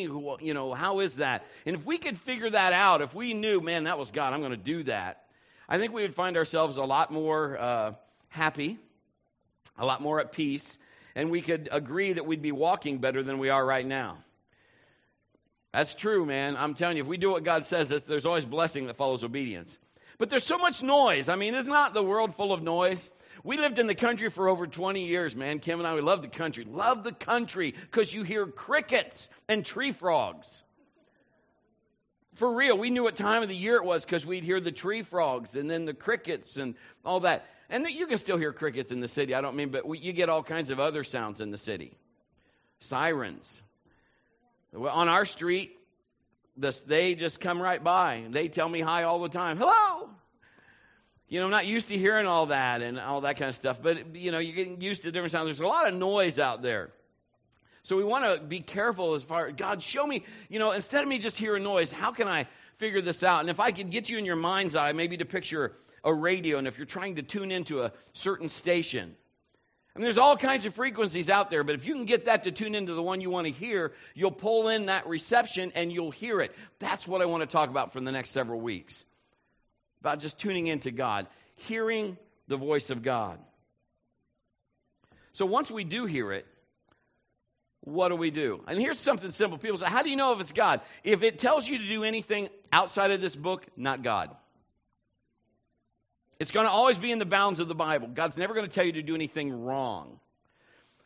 You know, how is that? And if we could figure that out, if we knew, man, that was God, I'm going to do that, I think we would find ourselves a lot more uh, happy, a lot more at peace, and we could agree that we'd be walking better than we are right now. That's true, man. I'm telling you, if we do what God says, there's always blessing that follows obedience. But there's so much noise. I mean, is not the world full of noise? We lived in the country for over 20 years, man. Kim and I, we love the country. Love the country because you hear crickets and tree frogs. For real, we knew what time of the year it was because we'd hear the tree frogs and then the crickets and all that. And you can still hear crickets in the city. I don't mean, but we, you get all kinds of other sounds in the city. Sirens. Well, on our street, this, they just come right by. They tell me hi all the time. Hello. You know, I'm not used to hearing all that and all that kind of stuff, but you know, you're getting used to different sounds. There's a lot of noise out there. So we want to be careful as far God, show me, you know, instead of me just hearing noise, how can I figure this out? And if I could get you in your mind's eye, maybe to picture a radio, and if you're trying to tune into a certain station, I mean, there's all kinds of frequencies out there, but if you can get that to tune into the one you want to hear, you'll pull in that reception and you'll hear it. That's what I want to talk about for the next several weeks. About just tuning into God, hearing the voice of God. So once we do hear it, what do we do? And here's something simple. People say, How do you know if it's God? If it tells you to do anything outside of this book, not God. It's going to always be in the bounds of the Bible. God's never going to tell you to do anything wrong.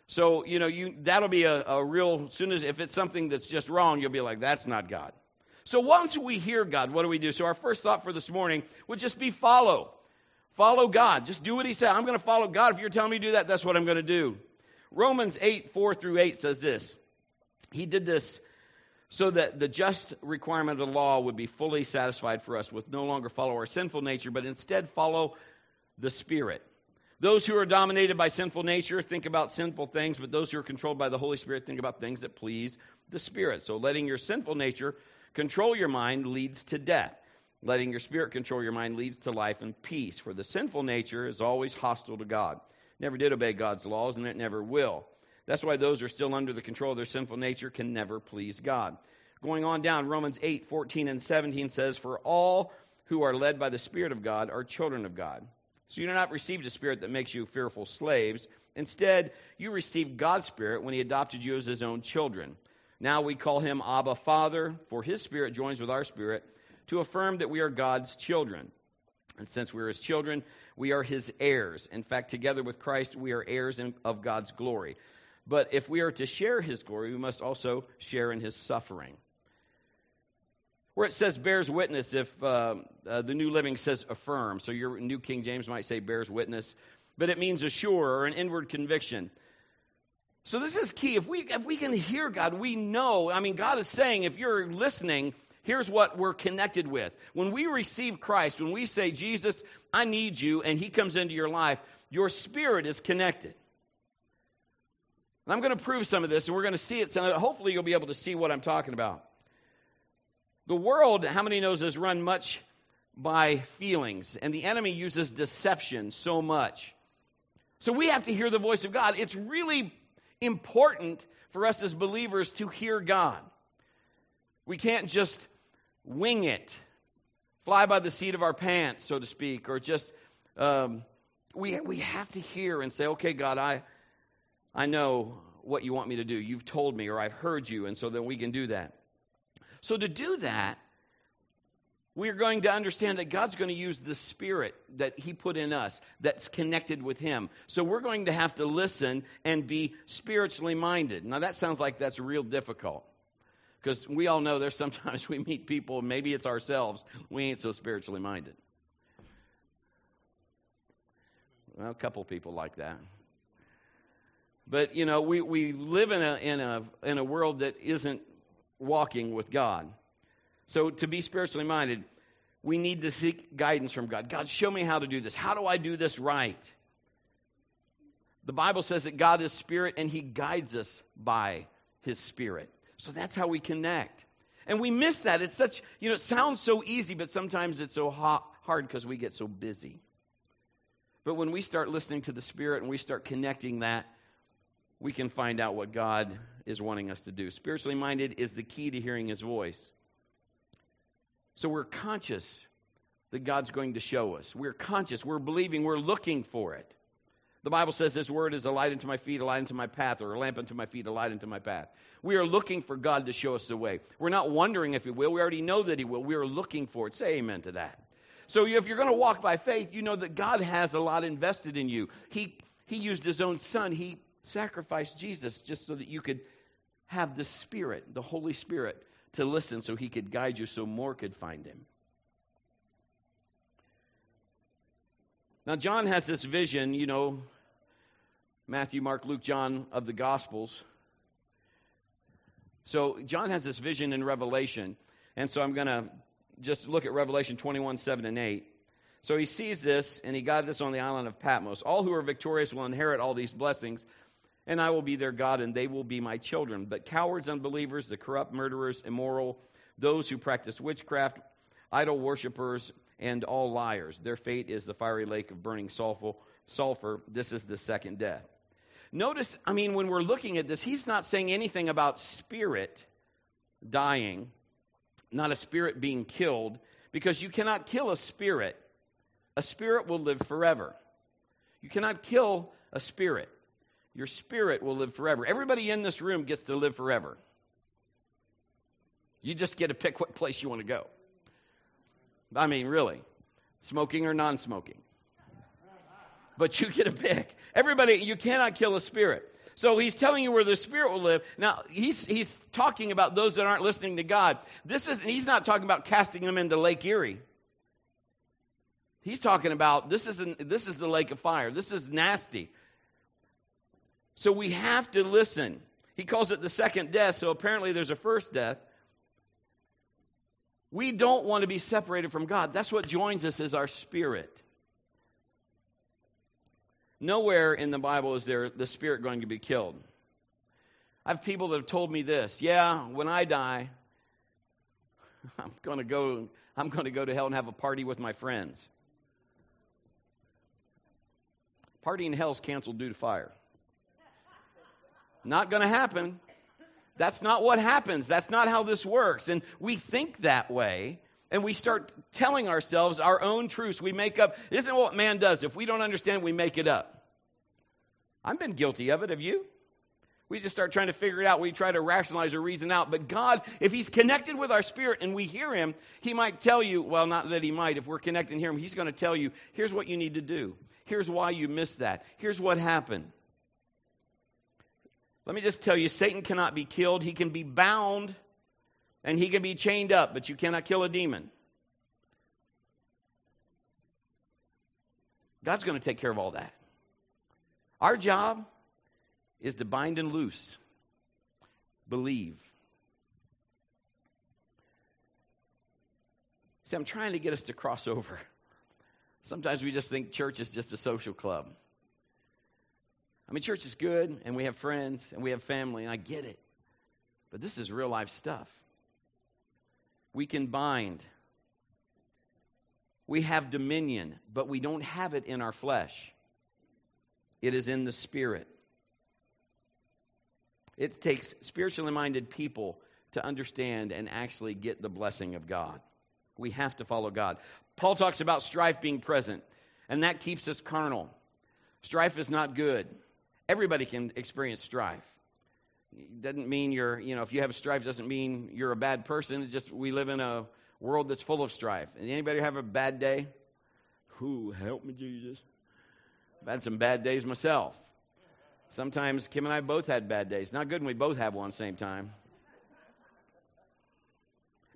So, you know, you that'll be a, a real soon as if it's something that's just wrong, you'll be like, that's not God. So once we hear God, what do we do? So our first thought for this morning would just be follow. Follow God. Just do what He said. I'm going to follow God. If you're telling me to do that, that's what I'm going to do. Romans 8, 4 through 8 says this. He did this so that the just requirement of the law would be fully satisfied for us, with no longer follow our sinful nature, but instead follow the Spirit. Those who are dominated by sinful nature think about sinful things, but those who are controlled by the Holy Spirit think about things that please the Spirit. So letting your sinful nature control your mind leads to death. Letting your spirit control your mind leads to life and peace. For the sinful nature is always hostile to God. Never did obey God's laws, and it never will. That's why those who are still under the control of their sinful nature can never please God. Going on down, Romans 8, 14 and 17 says, For all who are led by the Spirit of God are children of God. So you do not receive a spirit that makes you fearful slaves. Instead, you received God's Spirit when He adopted you as His own children. Now we call Him Abba Father, for His Spirit joins with our spirit to affirm that we are God's children. And since we are His children, we are His heirs. In fact, together with Christ, we are heirs of God's glory. But if we are to share his glory, we must also share in his suffering. Where it says bears witness, if uh, uh, the New Living says affirm, so your New King James might say bears witness, but it means assure or an inward conviction. So this is key. If we if we can hear God, we know. I mean, God is saying, if you're listening, here's what we're connected with. When we receive Christ, when we say, Jesus, I need you, and He comes into your life, your spirit is connected. And I'm going to prove some of this, and we're going to see it. So hopefully, you'll be able to see what I'm talking about. The world, how many knows, is run much by feelings, and the enemy uses deception so much. So we have to hear the voice of God. It's really important for us as believers to hear God. We can't just wing it, fly by the seat of our pants, so to speak, or just um, we we have to hear and say, "Okay, God, I I know what you want me to do. You've told me, or I've heard you, and so then we can do that. So, to do that, we are going to understand that God's going to use the Spirit that He put in us that's connected with Him. So, we're going to have to listen and be spiritually minded. Now, that sounds like that's real difficult. Because we all know there's sometimes we meet people, maybe it's ourselves, we ain't so spiritually minded. Well, a couple people like that. But you know, we, we live in a in a in a world that isn't walking with God. So to be spiritually minded, we need to seek guidance from God. God, show me how to do this. How do I do this right? The Bible says that God is spirit and he guides us by his spirit. So that's how we connect. And we miss that. It's such, you know, it sounds so easy, but sometimes it's so hard because we get so busy. But when we start listening to the Spirit and we start connecting that we can find out what God is wanting us to do. Spiritually minded is the key to hearing his voice. So we're conscious that God's going to show us. We're conscious, we're believing, we're looking for it. The Bible says this word is a light unto my feet, a light unto my path, or a lamp unto my feet, a light unto my path. We are looking for God to show us the way. We're not wondering if He will. We already know that He will. We are looking for it. Say amen to that. So if you're going to walk by faith, you know that God has a lot invested in you. He, he used His own Son. He sacrificed Jesus just so that you could have the Spirit, the Holy Spirit, to listen so He could guide you so more could find Him. Now, John has this vision, you know, Matthew, Mark, Luke, John of the Gospels. So John has this vision in Revelation. And so I'm going to just look at Revelation 21, 7 and 8. So he sees this, and he got this on the island of Patmos. All who are victorious will inherit all these blessings, and I will be their God, and they will be my children. But cowards, unbelievers, the corrupt, murderers, immoral, those who practice witchcraft, idol worshippers, and all liars, their fate is the fiery lake of burning sulfur. Sulfur. This is the second death. Notice, I mean, when we're looking at this, he's not saying anything about spirit dying, not a spirit being killed, because you cannot kill a spirit. A spirit will live forever. You cannot kill a spirit. Your spirit will live forever. Everybody in this room gets to live forever. You just get to pick what place you want to go. I mean, really. Smoking or non smoking but you get to pick. Everybody, you cannot kill a spirit. So he's telling you where the spirit will live. Now he's he's talking about those that aren't listening to God. This is he's not talking about casting them into Lake Erie. He's talking about this is this is the lake of fire. This is nasty. So we have to listen. He calls it the second death. So apparently there's a first death. We don't want to be separated from God. That's what joins us is our spirit. Nowhere in the Bible is there the spirit going to be killed. I have people that have told me this. Yeah, when I die, I'm going to go I'm going to go to hell and have a party with my friends. Party in hell's canceled due to fire. Not going to happen. That's not what happens. That's not how this works. And we think that way and we start telling ourselves our own truths. We make up, isn't what man does. If we don't understand, we make it up. I've been guilty of it. Have you? We just start trying to figure it out. We try to rationalize or reason out. But God, if He's connected with our spirit and we hear Him, He might tell you, well, not that He might. If we're connected and hear Him, He's going to tell you, here's what you need to do. Here's why you missed that. Here's what happened. Let me just tell you Satan cannot be killed. He can be bound and he can be chained up, but you cannot kill a demon. God's going to take care of all that. Our job is to bind and loose, believe. See, I'm trying to get us to cross over. Sometimes we just think church is just a social club. I mean, church is good, and we have friends, and we have family, and I get it. But this is real life stuff we can bind. We have dominion, but we don't have it in our flesh. It is in the spirit. It takes spiritually minded people to understand and actually get the blessing of God. We have to follow God. Paul talks about strife being present, and that keeps us carnal. Strife is not good. Everybody can experience strife It doesn't mean you're, you know, if you have strife, doesn't mean you're a bad person. It's just we live in a world that's full of strife. Anybody have a bad day? Who help me, Jesus? I've had some bad days myself. Sometimes Kim and I both had bad days. Not good when we both have one same time.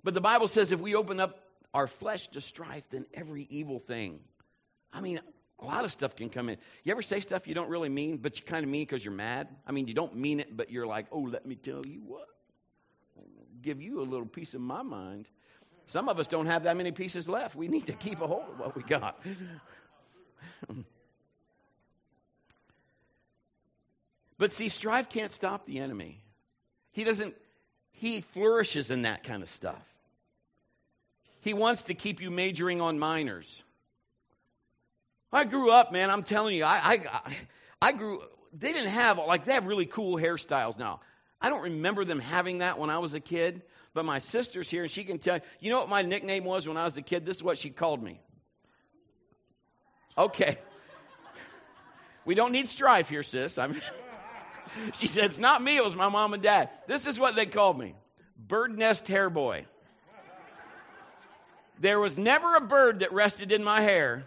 But the Bible says if we open up our flesh to strife, then every evil thing. I mean, a lot of stuff can come in. You ever say stuff you don't really mean, but you kind of mean because you're mad? I mean, you don't mean it, but you're like, oh, let me tell you what. Give you a little piece of my mind. Some of us don't have that many pieces left. We need to keep a hold of what we got. but see, strife can't stop the enemy. He doesn't, he flourishes in that kind of stuff. He wants to keep you majoring on minors. I grew up, man. I'm telling you, I, I, I grew. They didn't have like they have really cool hairstyles now. I don't remember them having that when I was a kid, but my sister's here and she can tell you know what my nickname was when I was a kid? This is what she called me. Okay. We don't need strife here, sis. I'm she said, It's not me, it was my mom and dad. This is what they called me bird nest hair boy. There was never a bird that rested in my hair.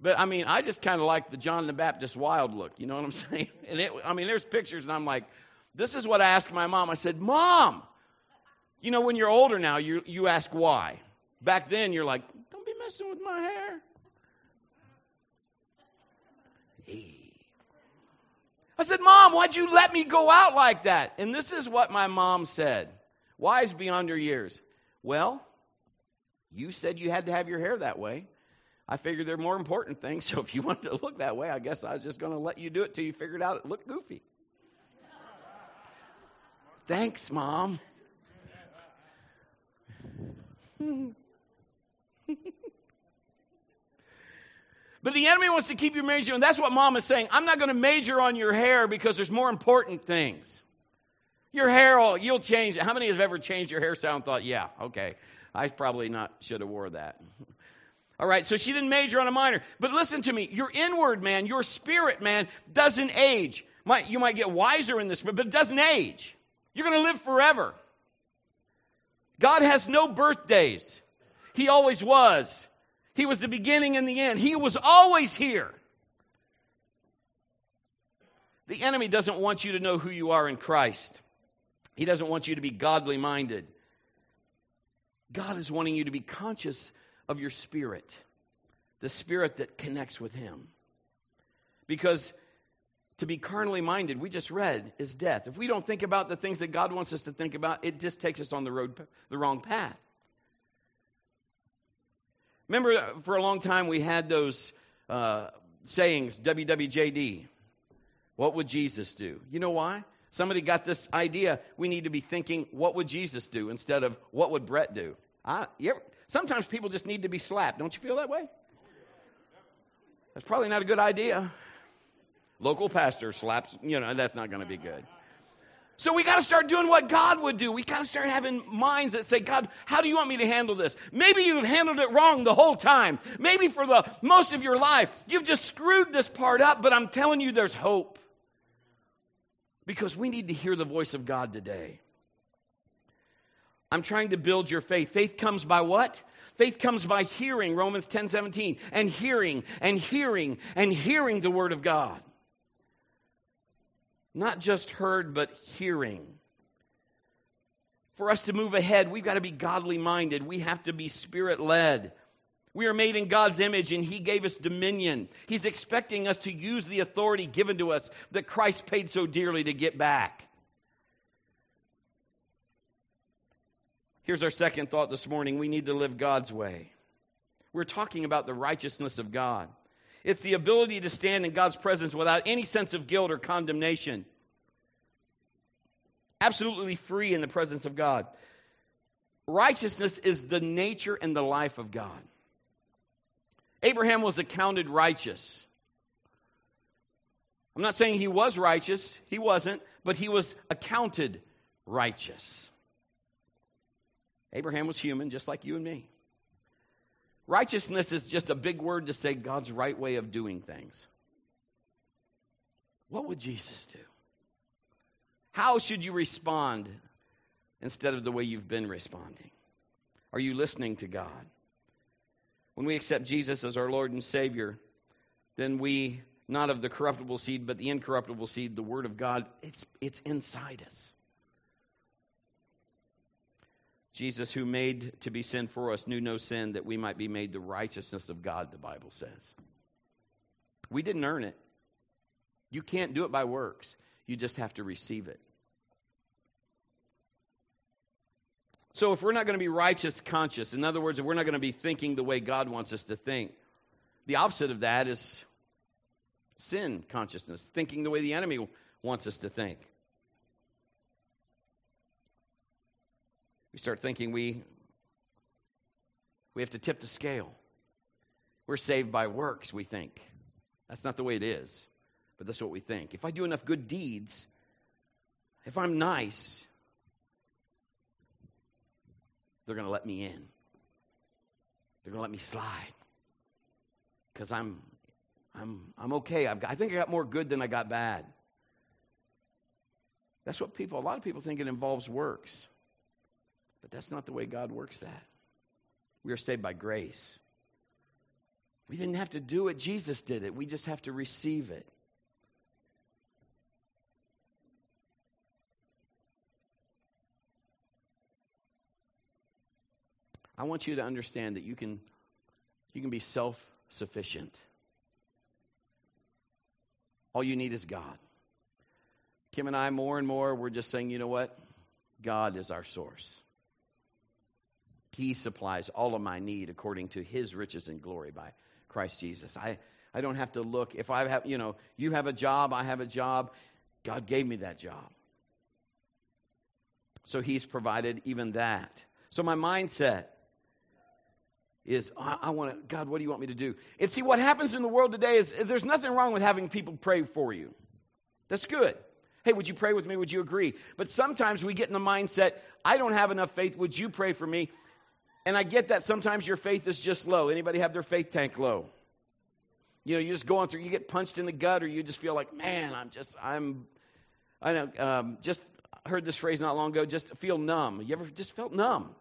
But I mean, I just kind of like the John the Baptist wild look. You know what I'm saying? And it, I mean, there's pictures, and I'm like, this is what I asked my mom. I said, Mom, you know, when you're older now, you you ask why. Back then, you're like, don't be messing with my hair. Hey. I said, Mom, why'd you let me go out like that? And this is what my mom said, wise beyond her years. Well, you said you had to have your hair that way. I figured there are more important things, so if you wanted to look that way, I guess I was just going to let you do it till you figured out it looked goofy. Thanks, Mom. But the enemy wants to keep you major, and that's what mom is saying. I'm not going to major on your hair because there's more important things. Your hair, will, you'll change it. How many have ever changed your hairstyle and thought, yeah, okay, I probably not should have wore that. All right, so she didn't major on a minor. But listen to me, your inward man, your spirit man doesn't age. Might, you might get wiser in this, but it doesn't age. You're going to live forever. God has no birthdays. He always was. He was the beginning and the end. He was always here. The enemy doesn't want you to know who you are in Christ. He doesn't want you to be godly minded. God is wanting you to be conscious of your spirit, the spirit that connects with Him. Because to be carnally minded, we just read, is death. If we don't think about the things that God wants us to think about, it just takes us on the road, the wrong path. Remember, uh, for a long time we had those uh, sayings, WWJD. What would Jesus do? You know why? Somebody got this idea. We need to be thinking, what would Jesus do instead of what would Brett do? I, ever, sometimes people just need to be slapped. Don't you feel that way? That's probably not a good idea. Local pastor slaps, you know, that's not going to be good. So we got to start doing what God would do. We got to start having minds that say, God, how do you want me to handle this? Maybe you've handled it wrong the whole time. Maybe for the most of your life, you've just screwed this part up, but I'm telling you there's hope. Because we need to hear the voice of God today. I'm trying to build your faith. Faith comes by what? Faith comes by hearing, Romans 10 17, and hearing, and hearing, and hearing the Word of God. Not just heard, but hearing. For us to move ahead, we've got to be godly minded. We have to be spirit led. We are made in God's image and He gave us dominion. He's expecting us to use the authority given to us that Christ paid so dearly to get back. Here's our second thought this morning we need to live God's way. We're talking about the righteousness of God. It's the ability to stand in God's presence without any sense of guilt or condemnation. Absolutely free in the presence of God. Righteousness is the nature and the life of God. Abraham was accounted righteous. I'm not saying he was righteous, he wasn't, but he was accounted righteous. Abraham was human, just like you and me. Righteousness is just a big word to say God's right way of doing things. What would Jesus do? How should you respond instead of the way you've been responding? Are you listening to God? When we accept Jesus as our Lord and Savior, then we, not of the corruptible seed, but the incorruptible seed, the Word of God, it's, it's inside us. Jesus, who made to be sin for us, knew no sin that we might be made the righteousness of God, the Bible says. We didn't earn it. You can't do it by works, you just have to receive it. So, if we're not going to be righteous conscious, in other words, if we're not going to be thinking the way God wants us to think, the opposite of that is sin consciousness, thinking the way the enemy wants us to think. We start thinking we we have to tip the scale. We're saved by works, we think. That's not the way it is, but that's what we think. If I do enough good deeds, if I'm nice, they're going to let me in. They're going to let me slide because I'm, I'm, I'm okay. I've got, I think I got more good than I got bad. That's what people, a lot of people think it involves works. But that's not the way God works that. We are saved by grace. We didn't have to do it, Jesus did it. We just have to receive it. I want you to understand that you can you can be self-sufficient. All you need is God. Kim and I more and more we're just saying, you know what? God is our source. He supplies all of my need according to his riches and glory by Christ Jesus. I, I don't have to look. If I have, you know, you have a job, I have a job. God gave me that job. So he's provided even that. So my mindset is I, I want to, God, what do you want me to do? And see, what happens in the world today is uh, there's nothing wrong with having people pray for you. That's good. Hey, would you pray with me? Would you agree? But sometimes we get in the mindset, I don't have enough faith. Would you pray for me? And I get that sometimes your faith is just low. Anybody have their faith tank low? You know, you're just going through, you get punched in the gut, or you just feel like, man, I'm just, I'm, I know, um, just heard this phrase not long ago, just feel numb. You ever just felt numb?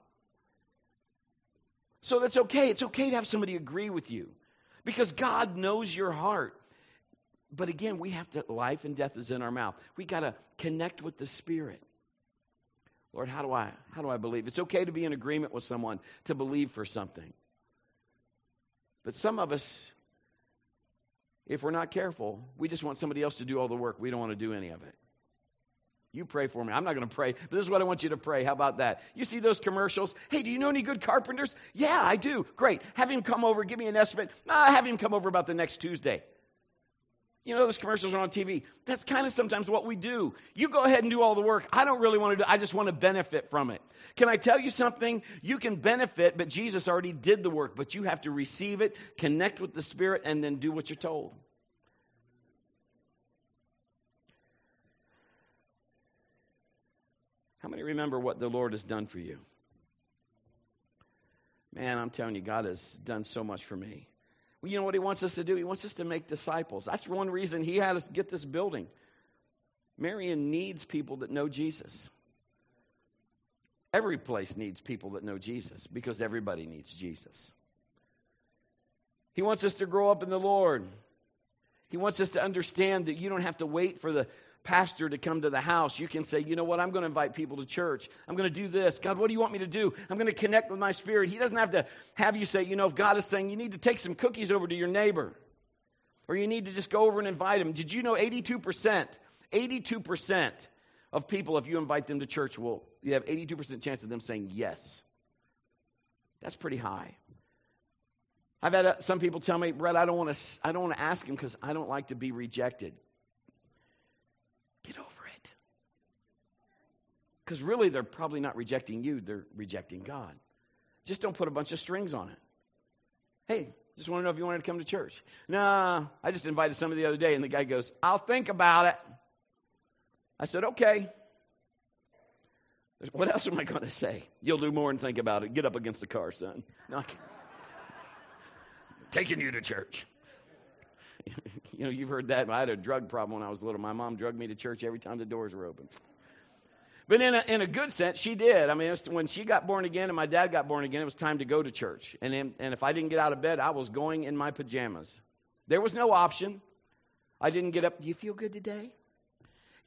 So that's okay. It's okay to have somebody agree with you because God knows your heart. But again, we have to, life and death is in our mouth. We got to connect with the Spirit. Lord, how do I how do I believe? It's okay to be in agreement with someone to believe for something. But some of us if we're not careful, we just want somebody else to do all the work. We don't want to do any of it. You pray for me. I'm not going to pray, but this is what I want you to pray. How about that? You see those commercials? Hey, do you know any good carpenters? Yeah, I do. Great. Have him come over. Give me an estimate. Ah, have him come over about the next Tuesday. You know, those commercials are on TV. That's kind of sometimes what we do. You go ahead and do all the work. I don't really want to do I just want to benefit from it. Can I tell you something? You can benefit, but Jesus already did the work, but you have to receive it, connect with the Spirit, and then do what you're told. How many remember what the Lord has done for you? Man, I'm telling you, God has done so much for me. You know what he wants us to do? He wants us to make disciples. That's one reason he had us get this building. Marion needs people that know Jesus. Every place needs people that know Jesus because everybody needs Jesus. He wants us to grow up in the Lord. He wants us to understand that you don't have to wait for the pastor to come to the house, you can say, you know what, I'm going to invite people to church. I'm going to do this. God, what do you want me to do? I'm going to connect with my spirit. He doesn't have to have you say, you know, if God is saying you need to take some cookies over to your neighbor, or you need to just go over and invite him. Did you know 82%, 82% of people, if you invite them to church, will you have 82% chance of them saying yes. That's pretty high. I've had uh, some people tell me, Brett, I don't want to. I don't want to ask him because I don't like to be rejected. Get over it. Because really, they're probably not rejecting you, they're rejecting God. Just don't put a bunch of strings on it. Hey, just want to know if you wanted to come to church. Nah, I just invited somebody the other day, and the guy goes, I'll think about it. I said, okay. What else am I going to say? You'll do more than think about it. Get up against the car, son. No, taking you to church. you know, you've heard that. I had a drug problem when I was little. My mom drugged me to church every time the doors were open. But in a, in a good sense, she did. I mean, was, when she got born again and my dad got born again, it was time to go to church. And, in, and if I didn't get out of bed, I was going in my pajamas. There was no option. I didn't get up. Do you feel good today?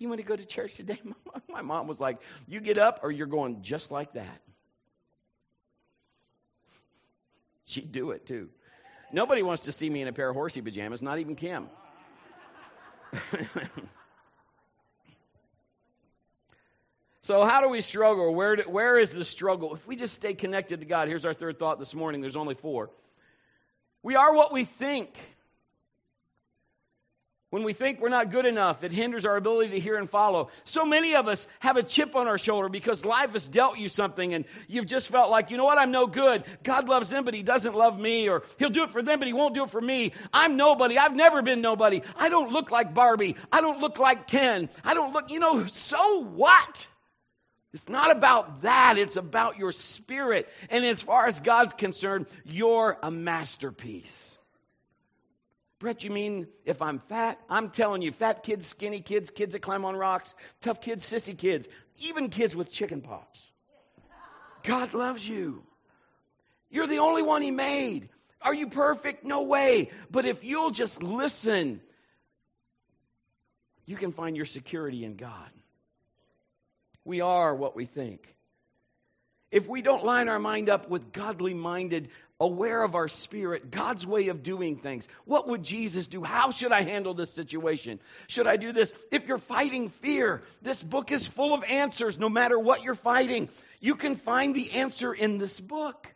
You want to go to church today? My mom was like, You get up or you're going just like that. She'd do it too. Nobody wants to see me in a pair of horsey pajamas, not even Kim. so, how do we struggle? Where, do, where is the struggle? If we just stay connected to God, here's our third thought this morning. There's only four. We are what we think. When we think we're not good enough, it hinders our ability to hear and follow. So many of us have a chip on our shoulder because life has dealt you something and you've just felt like, you know what, I'm no good. God loves them, but He doesn't love me. Or He'll do it for them, but He won't do it for me. I'm nobody. I've never been nobody. I don't look like Barbie. I don't look like Ken. I don't look, you know, so what? It's not about that. It's about your spirit. And as far as God's concerned, you're a masterpiece. Brett, you mean if I'm fat? I'm telling you, fat kids, skinny kids, kids that climb on rocks, tough kids, sissy kids, even kids with chicken pox. God loves you. You're the only one He made. Are you perfect? No way. But if you'll just listen, you can find your security in God. We are what we think. If we don't line our mind up with godly minded, aware of our spirit, God's way of doing things, what would Jesus do? How should I handle this situation? Should I do this? If you're fighting fear, this book is full of answers no matter what you're fighting. You can find the answer in this book.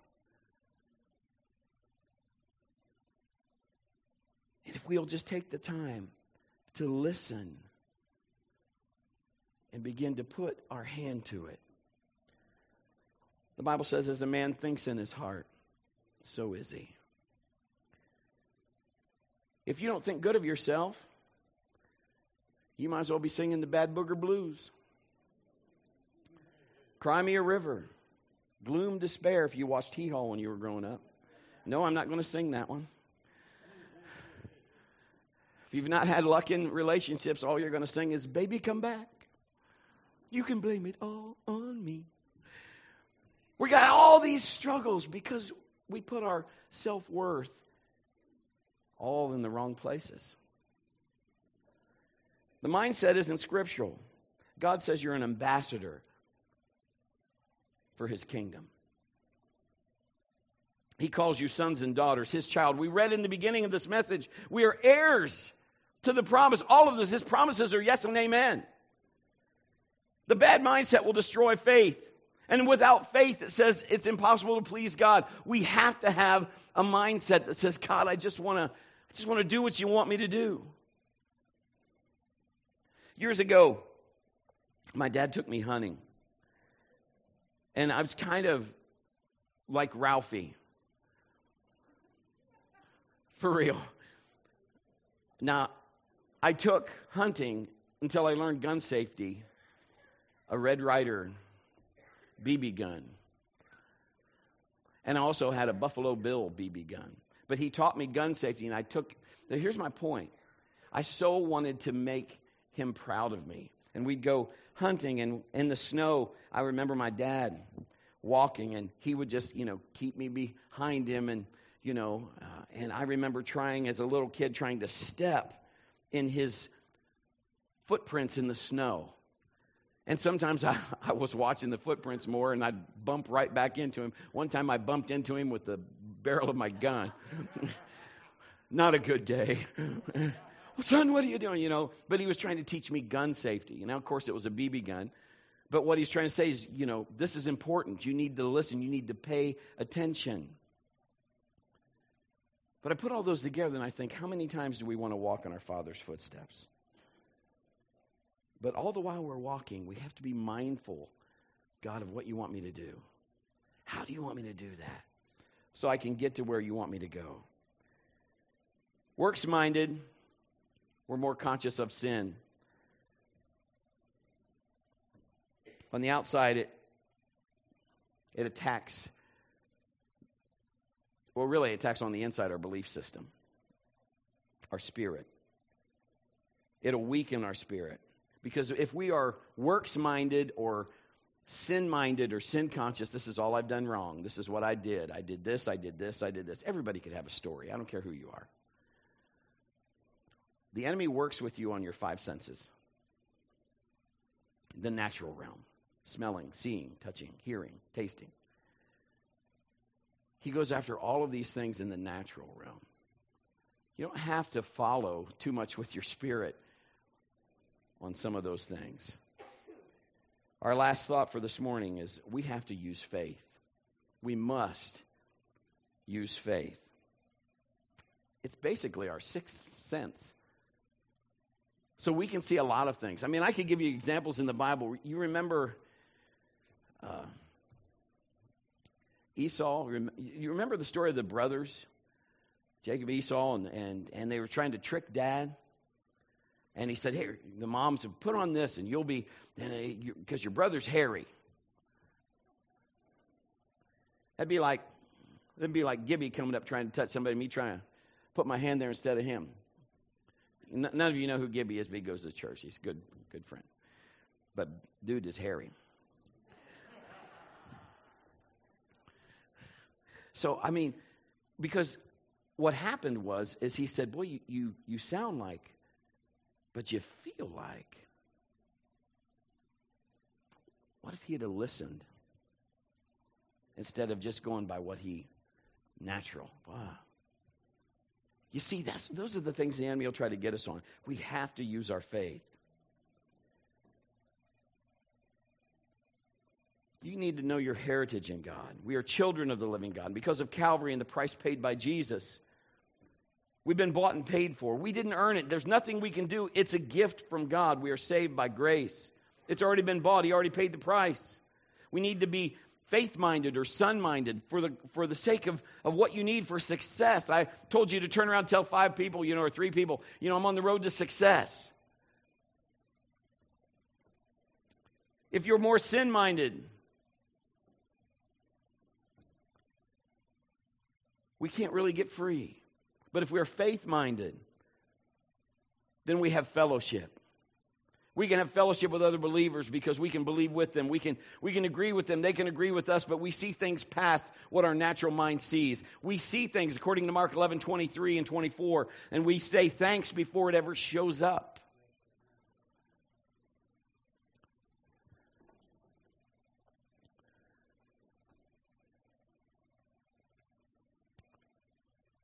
And if we'll just take the time to listen and begin to put our hand to it. The Bible says, as a man thinks in his heart, so is he. If you don't think good of yourself, you might as well be singing the Bad Booger Blues. Cry Me a River. Gloom, Despair, if you watched Hee Haw when you were growing up. No, I'm not going to sing that one. If you've not had luck in relationships, all you're going to sing is Baby Come Back. You can blame it all on me. We got all these struggles because we put our self worth all in the wrong places. The mindset isn't scriptural. God says you're an ambassador for his kingdom. He calls you sons and daughters, his child. We read in the beginning of this message, we are heirs to the promise. All of this, his promises are yes and amen. The bad mindset will destroy faith. And without faith, it says it's impossible to please God. We have to have a mindset that says, God, I just want to, I just want to do what you want me to do. Years ago, my dad took me hunting. And I was kind of like Ralphie. For real. Now, I took hunting until I learned gun safety a Red Ryder BB gun. And I also had a Buffalo Bill BB gun. But he taught me gun safety, and I took. Here's my point. I so wanted to make him proud of me. And we'd go hunting, and in the snow, I remember my dad walking, and he would just, you know, keep me behind him, and you know, uh, and I remember trying as a little kid trying to step in his footprints in the snow. And sometimes I, I was watching the footprints more and I'd bump right back into him. One time I bumped into him with the barrel of my gun. Not a good day. well, son, what are you doing? You know, but he was trying to teach me gun safety. You know, of course, it was a BB gun. But what he's trying to say is, you know, this is important. You need to listen. You need to pay attention. But I put all those together and I think, how many times do we want to walk in our Father's footsteps? But all the while we're walking, we have to be mindful, God, of what you want me to do. How do you want me to do that? So I can get to where you want me to go. Works minded, we're more conscious of sin. On the outside, it, it attacks, well, really, it attacks on the inside our belief system, our spirit. It'll weaken our spirit. Because if we are works minded or sin minded or sin conscious, this is all I've done wrong. This is what I did. I did this, I did this, I did this. Everybody could have a story. I don't care who you are. The enemy works with you on your five senses the natural realm smelling, seeing, touching, hearing, tasting. He goes after all of these things in the natural realm. You don't have to follow too much with your spirit on some of those things. Our last thought for this morning is we have to use faith. We must use faith. It's basically our sixth sense. So we can see a lot of things. I mean, I could give you examples in the Bible. You remember uh, Esau? You remember the story of the brothers, Jacob, Esau, and, and, and they were trying to trick dad? And he said, Hey, the mom said, put on this and you'll be, because uh, your brother's hairy. That'd be like, that'd be like Gibby coming up trying to touch somebody, me trying to put my hand there instead of him. None of you know who Gibby is, but he goes to church. He's a good, good friend. But dude is hairy. So, I mean, because what happened was, is he said, boy, you, you, you sound like, but you feel like. What if he had listened instead of just going by what he natural? Wow. You see, that's, those are the things the enemy will try to get us on. We have to use our faith. You need to know your heritage in God. We are children of the living God. Because of Calvary and the price paid by Jesus, we've been bought and paid for. We didn't earn it. There's nothing we can do. It's a gift from God. We are saved by grace. It's already been bought. He already paid the price. We need to be faith minded or son minded for the, for the sake of, of what you need for success. I told you to turn around and tell five people, you know, or three people, you know, I'm on the road to success. If you're more sin minded, we can't really get free. But if we're faith minded, then we have fellowship. We can have fellowship with other believers because we can believe with them. We can, we can agree with them. They can agree with us, but we see things past what our natural mind sees. We see things according to Mark 11, 23 and 24, and we say thanks before it ever shows up.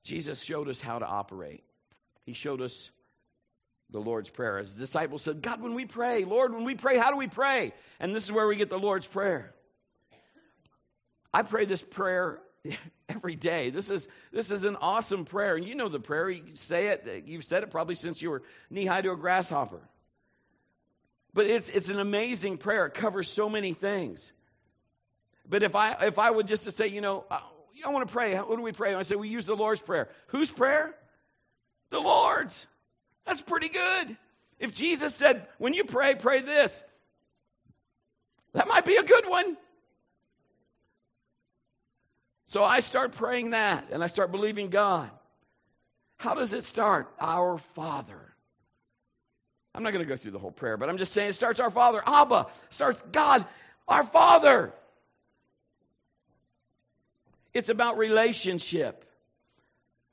Jesus showed us how to operate. He showed us the Lord's Prayer. As the disciples said, God, when we pray, Lord, when we pray, how do we pray? And this is where we get the Lord's Prayer. I pray this prayer every day. This is this is an awesome prayer. And you know the prayer. You say it. You've said it probably since you were knee high to a grasshopper. But it's it's an amazing prayer. It covers so many things. But if I if I would just to say, you know, uh, I, want to pray. What do we pray? I say we use the Lord's prayer. Whose prayer? The Lord's. That's pretty good. If Jesus said, when you pray, pray this, that might be a good one. So I start praying that and I start believing God. How does it start? Our Father. I'm not going to go through the whole prayer, but I'm just saying it starts our Father. Abba starts God, our Father. It's about relationship.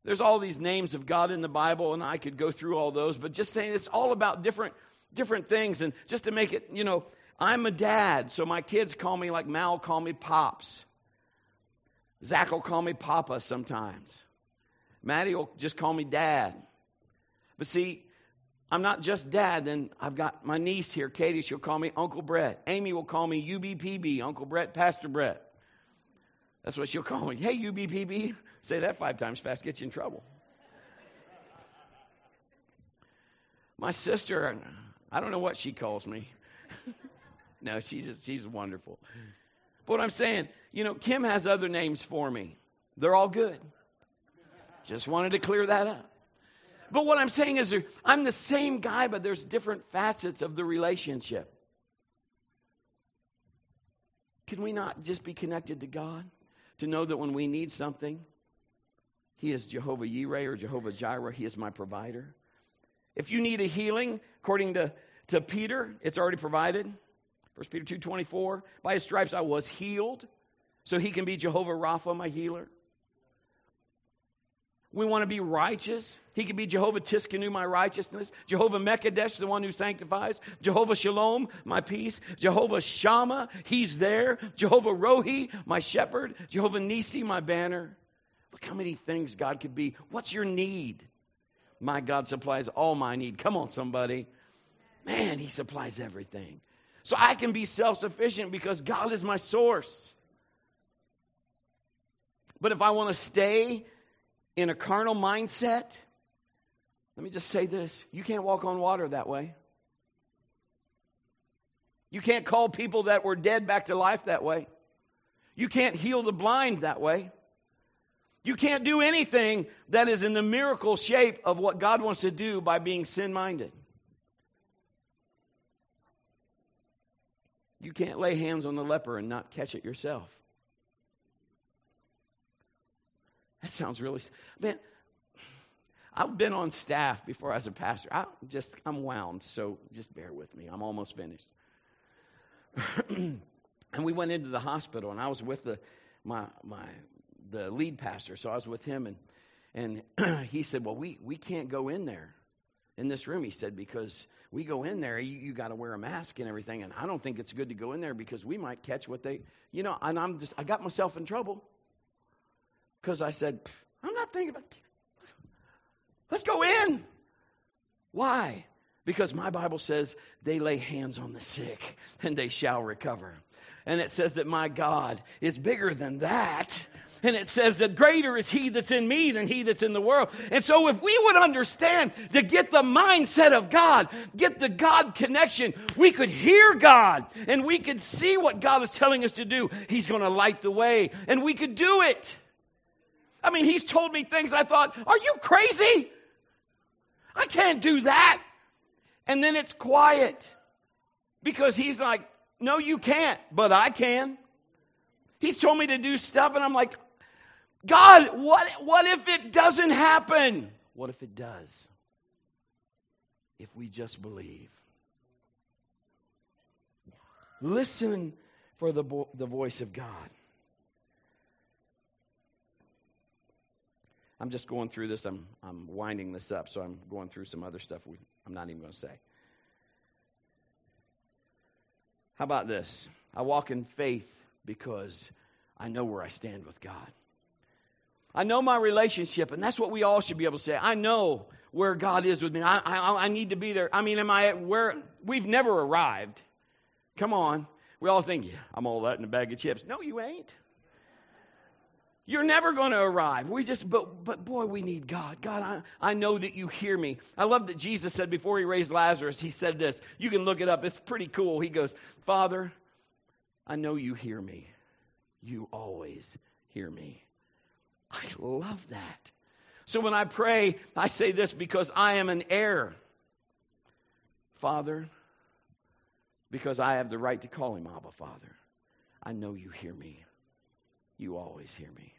There's all these names of God in the Bible, and I could go through all those, but just saying it's all about different different things. And just to make it, you know, I'm a dad, so my kids call me like Mal call me Pops. Zach will call me Papa sometimes. Maddie will just call me Dad. But see, I'm not just Dad. Then I've got my niece here, Katie. She'll call me Uncle Brett. Amy will call me UBPB, Uncle Brett, Pastor Brett. That's what she'll call me. Hey, UBPB. Say that five times fast, get you in trouble. My sister, I don't know what she calls me. no, she's just, she's wonderful. But what I'm saying, you know, Kim has other names for me. They're all good. Just wanted to clear that up. But what I'm saying is, I'm the same guy, but there's different facets of the relationship. Can we not just be connected to God? To know that when we need something, he is Jehovah Yireh or Jehovah Jireh. He is my provider. If you need a healing, according to, to Peter, it's already provided. 1 Peter 2.24, by his stripes I was healed. So he can be Jehovah Rapha, my healer. We want to be righteous. He could be Jehovah Tsidkenu, my righteousness. Jehovah Mekadesh, the one who sanctifies. Jehovah Shalom, my peace. Jehovah Shammah, he's there. Jehovah Rohi, my shepherd. Jehovah Nisi, my banner. Look how many things God could be. What's your need? My God supplies all my need. Come on, somebody. Man, He supplies everything. So I can be self sufficient because God is my source. But if I want to stay in a carnal mindset, Let me just say this you can't walk on water that way. You can't call people that were dead back to life that way. You can't heal the blind that way. You can't do anything that is in the miracle shape of what God wants to do by being sin minded. You can't lay hands on the leper and not catch it yourself. That sounds really man. I've been on staff before as a pastor. I just I'm wound, so just bear with me. I'm almost finished. and we went into the hospital, and I was with the my my the lead pastor, so I was with him, and and he said, "Well, we we can't go in there in this room." He said because we go in there, you, you got to wear a mask and everything, and I don't think it's good to go in there because we might catch what they, you know. And I'm just I got myself in trouble because I said I'm not thinking about. Let's go in. Why? Because my Bible says they lay hands on the sick and they shall recover. And it says that my God is bigger than that. And it says that greater is he that's in me than he that's in the world. And so if we would understand to get the mindset of God, get the God connection, we could hear God and we could see what God is telling us to do. He's going to light the way and we could do it. I mean, he's told me things I thought, are you crazy? I can't do that. And then it's quiet because he's like, no, you can't, but I can. He's told me to do stuff and I'm like, God, what, what if it doesn't happen? What if it does? If we just believe. Listen for the, the voice of God. I'm just going through this. I'm, I'm winding this up, so I'm going through some other stuff we, I'm not even going to say. How about this? I walk in faith because I know where I stand with God. I know my relationship, and that's what we all should be able to say. I know where God is with me. I, I, I need to be there. I mean, am I where? We've never arrived. Come on. We all think, yeah, I'm all that in a bag of chips. No, you ain't. You're never going to arrive. We just, but, but boy, we need God. God, I, I know that you hear me. I love that Jesus said before he raised Lazarus, he said this. You can look it up. It's pretty cool. He goes, Father, I know you hear me. You always hear me. I love that. So when I pray, I say this because I am an heir. Father, because I have the right to call him Abba Father, I know you hear me. You always hear me.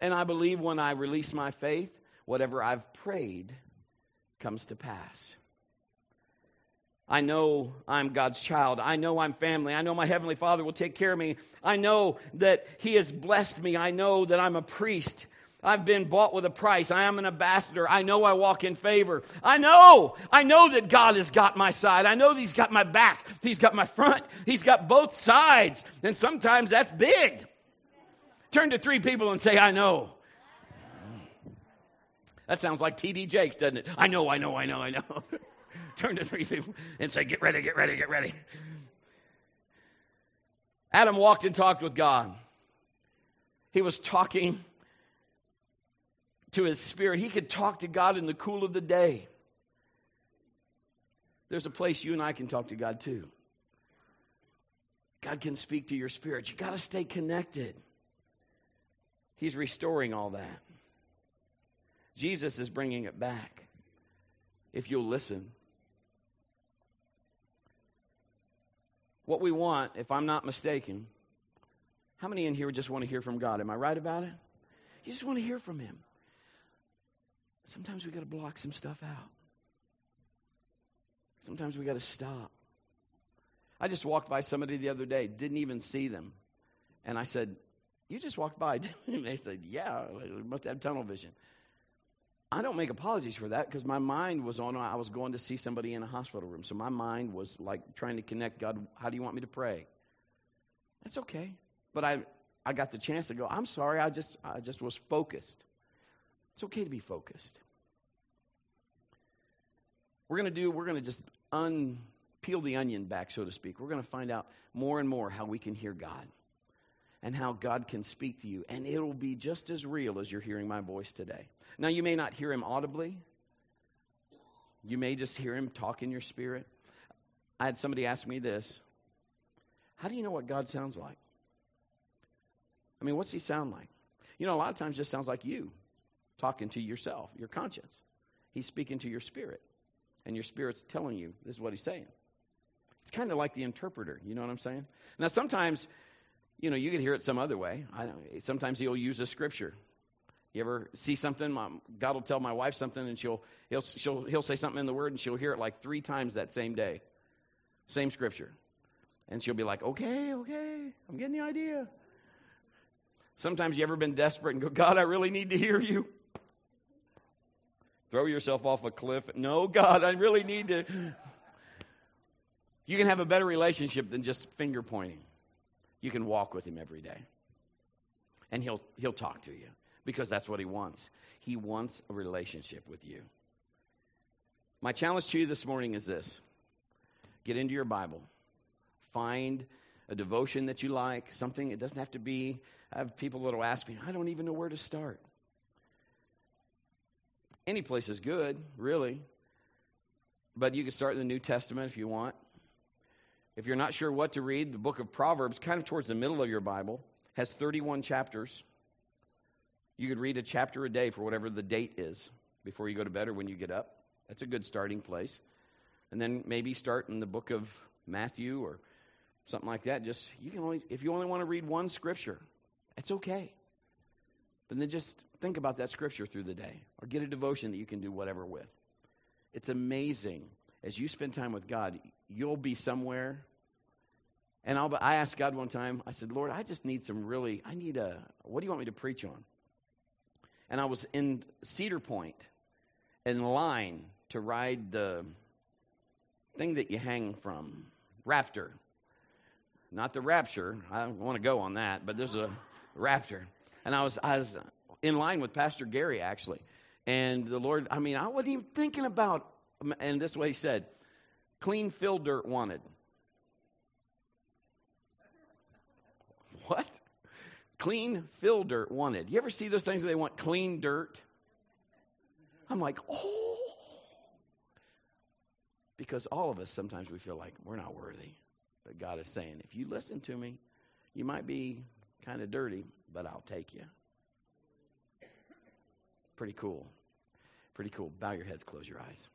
And I believe when I release my faith, whatever I've prayed comes to pass. I know I'm God's child. I know I'm family. I know my Heavenly Father will take care of me. I know that He has blessed me. I know that I'm a priest. I've been bought with a price. I am an ambassador. I know I walk in favor. I know. I know that God has got my side. I know He's got my back. He's got my front. He's got both sides. And sometimes that's big. Turn to three people and say, I know. That sounds like T.D. Jakes, doesn't it? I know, I know, I know, I know. Turn to three people and say, Get ready, get ready, get ready. Adam walked and talked with God. He was talking to his spirit. He could talk to God in the cool of the day. There's a place you and I can talk to God too. God can speak to your spirit. You got to stay connected. He's restoring all that. Jesus is bringing it back. If you'll listen. What we want, if I'm not mistaken, how many in here just want to hear from God? Am I right about it? You just want to hear from Him. Sometimes we got to block some stuff out. Sometimes we got to stop. I just walked by somebody the other day, didn't even see them. And I said, you just walked by. and they said, Yeah, we must have tunnel vision. I don't make apologies for that because my mind was on, I was going to see somebody in a hospital room. So my mind was like trying to connect God, how do you want me to pray? That's okay. But I, I got the chance to go, I'm sorry, I just, I just was focused. It's okay to be focused. We're going to do, we're going to just unpeel the onion back, so to speak. We're going to find out more and more how we can hear God and how God can speak to you. And it'll be just as real as you're hearing my voice today. Now, you may not hear him audibly, You may just hear him talk in your spirit. I had somebody ask me this How do you know what God sounds like? I mean, what's he sound like? You know, a lot of times just sounds like you talking to yourself, your conscience. He's speaking to your spirit, and your spirit's telling you this is what he's saying. It's kind of like the interpreter, you know what I'm saying? Now, sometimes, you know, you could hear it some other way. Sometimes he'll use a scripture. You ever see something? God will tell my wife something, and she'll he'll she'll he'll say something in the Word, and she'll hear it like three times that same day, same scripture, and she'll be like, "Okay, okay, I'm getting the idea." Sometimes you ever been desperate and go, God, I really need to hear you. Throw yourself off a cliff. No, God, I really need to. You can have a better relationship than just finger pointing. You can walk with Him every day. And He'll, he'll talk to you because that's what He wants. He wants a relationship with you. My challenge to you this morning is this get into your Bible, find a devotion that you like, something, it doesn't have to be. I have people that will ask me, I don't even know where to start. Any place is good, really. But you can start in the New Testament if you want. If you're not sure what to read, the book of Proverbs, kind of towards the middle of your Bible, has 31 chapters. You could read a chapter a day for whatever the date is before you go to bed or when you get up. That's a good starting place. And then maybe start in the book of Matthew or something like that. Just you can only if you only want to read one scripture, it's okay. But then just think about that scripture through the day or get a devotion that you can do whatever with. It's amazing as you spend time with God, you'll be somewhere. And I'll, I asked God one time, I said, Lord, I just need some really, I need a, what do you want me to preach on? And I was in Cedar Point in line to ride the thing that you hang from, Raptor. Not the rapture. I don't want to go on that, but there's a raptor. And I was, I was in line with Pastor Gary, actually. And the Lord, I mean, I wasn't even thinking about, Um, and this way he said, clean fill dirt wanted. What? Clean fill dirt wanted. You ever see those things where they want clean dirt? I'm like, oh. Because all of us, sometimes we feel like we're not worthy. But God is saying, if you listen to me, you might be kind of dirty, but I'll take you. Pretty cool. Pretty cool. Bow your heads, close your eyes.